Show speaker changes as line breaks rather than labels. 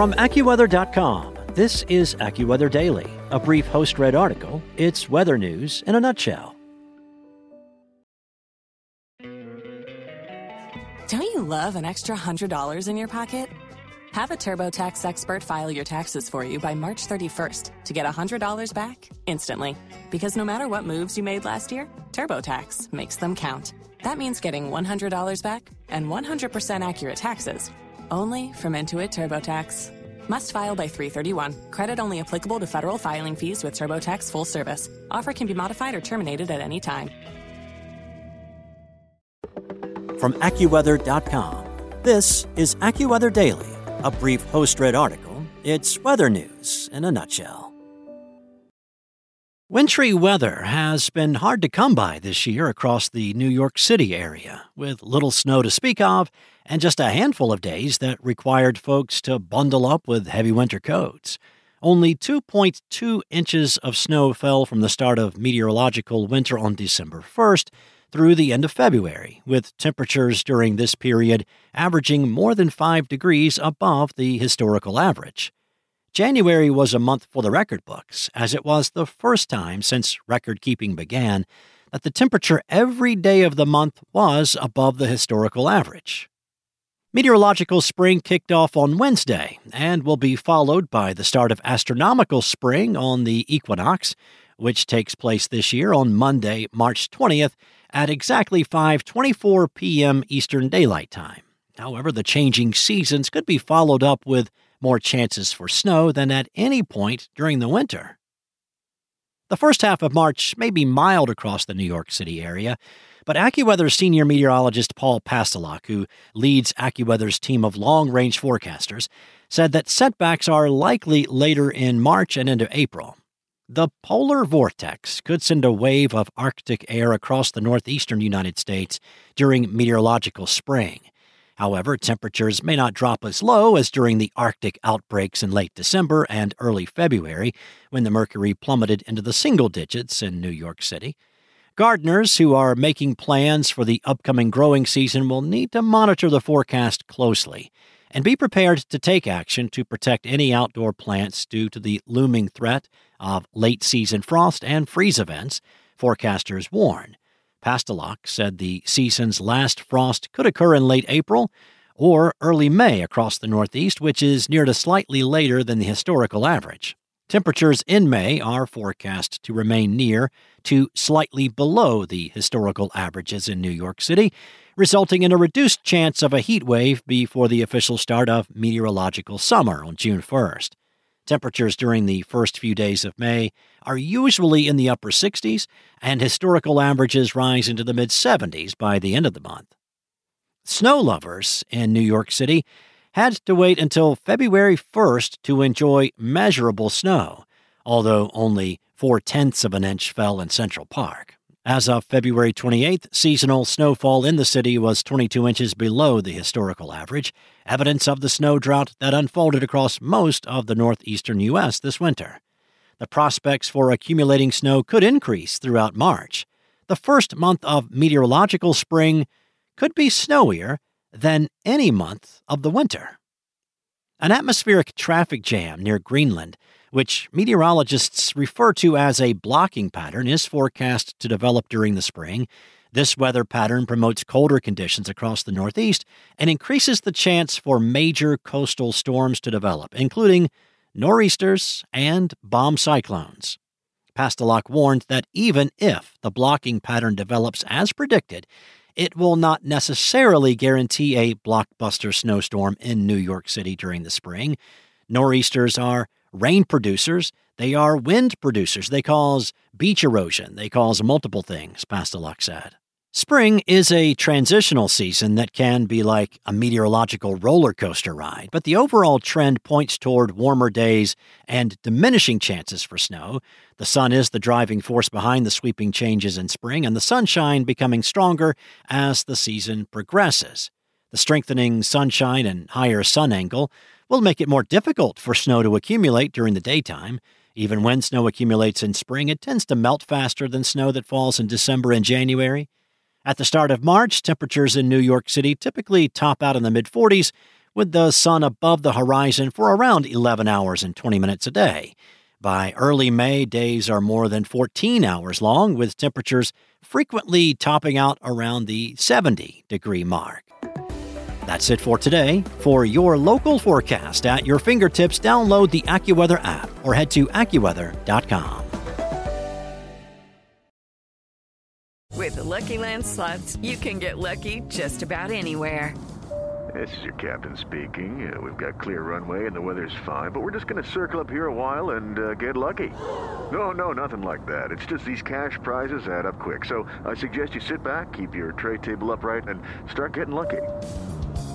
From AccuWeather.com, this is AccuWeather Daily, a brief host read article. It's weather news in a nutshell.
Don't you love an extra $100 in your pocket? Have a TurboTax expert file your taxes for you by March 31st to get $100 back instantly. Because no matter what moves you made last year, TurboTax makes them count. That means getting $100 back and 100% accurate taxes only from Intuit TurboTax. Must file by 331. Credit only applicable to federal filing fees with TurboTax full service. Offer can be modified or terminated at any time.
From AccuWeather.com, this is AccuWeather Daily a brief host read article. It's weather news in a nutshell. Wintry weather has been hard to come by this year across the New York City area, with little snow to speak of and just a handful of days that required folks to bundle up with heavy winter coats. Only 2.2 inches of snow fell from the start of meteorological winter on December 1st through the end of February, with temperatures during this period averaging more than 5 degrees above the historical average. January was a month for the record books, as it was the first time since record keeping began that the temperature every day of the month was above the historical average. Meteorological spring kicked off on Wednesday and will be followed by the start of astronomical spring on the equinox, which takes place this year on Monday, March 20th at exactly 5:24 p.m. Eastern Daylight Time. However, the changing seasons could be followed up with more chances for snow than at any point during the winter. The first half of March may be mild across the New York City area, but AccuWeather senior meteorologist Paul Pastelok, who leads AccuWeather's team of long range forecasters, said that setbacks are likely later in March and into April. The polar vortex could send a wave of Arctic air across the northeastern United States during meteorological spring. However, temperatures may not drop as low as during the Arctic outbreaks in late December and early February, when the mercury plummeted into the single digits in New York City. Gardeners who are making plans for the upcoming growing season will need to monitor the forecast closely and be prepared to take action to protect any outdoor plants due to the looming threat of late season frost and freeze events, forecasters warn. Pastelok said the season's last frost could occur in late April or early May across the Northeast, which is near to slightly later than the historical average. Temperatures in May are forecast to remain near to slightly below the historical averages in New York City, resulting in a reduced chance of a heat wave before the official start of meteorological summer on June 1st. Temperatures during the first few days of May are usually in the upper 60s, and historical averages rise into the mid 70s by the end of the month. Snow lovers in New York City had to wait until February 1st to enjoy measurable snow, although only four tenths of an inch fell in Central Park. As of February 28th, seasonal snowfall in the city was 22 inches below the historical average, evidence of the snow drought that unfolded across most of the northeastern U.S. this winter. The prospects for accumulating snow could increase throughout March. The first month of meteorological spring could be snowier than any month of the winter. An atmospheric traffic jam near Greenland which meteorologists refer to as a blocking pattern, is forecast to develop during the spring. This weather pattern promotes colder conditions across the Northeast and increases the chance for major coastal storms to develop, including nor'easters and bomb cyclones. Pastelok warned that even if the blocking pattern develops as predicted, it will not necessarily guarantee a blockbuster snowstorm in New York City during the spring. Nor'easters are rain producers, they are wind producers. They cause beach erosion. They cause multiple things, Pastelok said. Spring is a transitional season that can be like a meteorological roller coaster ride, but the overall trend points toward warmer days and diminishing chances for snow. The sun is the driving force behind the sweeping changes in spring, and the sunshine becoming stronger as the season progresses. The strengthening sunshine and higher sun angle will make it more difficult for snow to accumulate during the daytime. Even when snow accumulates in spring, it tends to melt faster than snow that falls in December and January. At the start of March, temperatures in New York City typically top out in the mid 40s, with the sun above the horizon for around 11 hours and 20 minutes a day. By early May, days are more than 14 hours long, with temperatures frequently topping out around the 70 degree mark. That's it for today. For your local forecast at your fingertips, download the AccuWeather app or head to AccuWeather.com.
With the Lucky Land slots, you can get lucky just about anywhere.
This is your captain speaking. Uh, we've got clear runway and the weather's fine, but we're just going to circle up here a while and uh, get lucky. No, no, nothing like that. It's just these cash prizes add up quick. So I suggest you sit back, keep your tray table upright, and start getting lucky.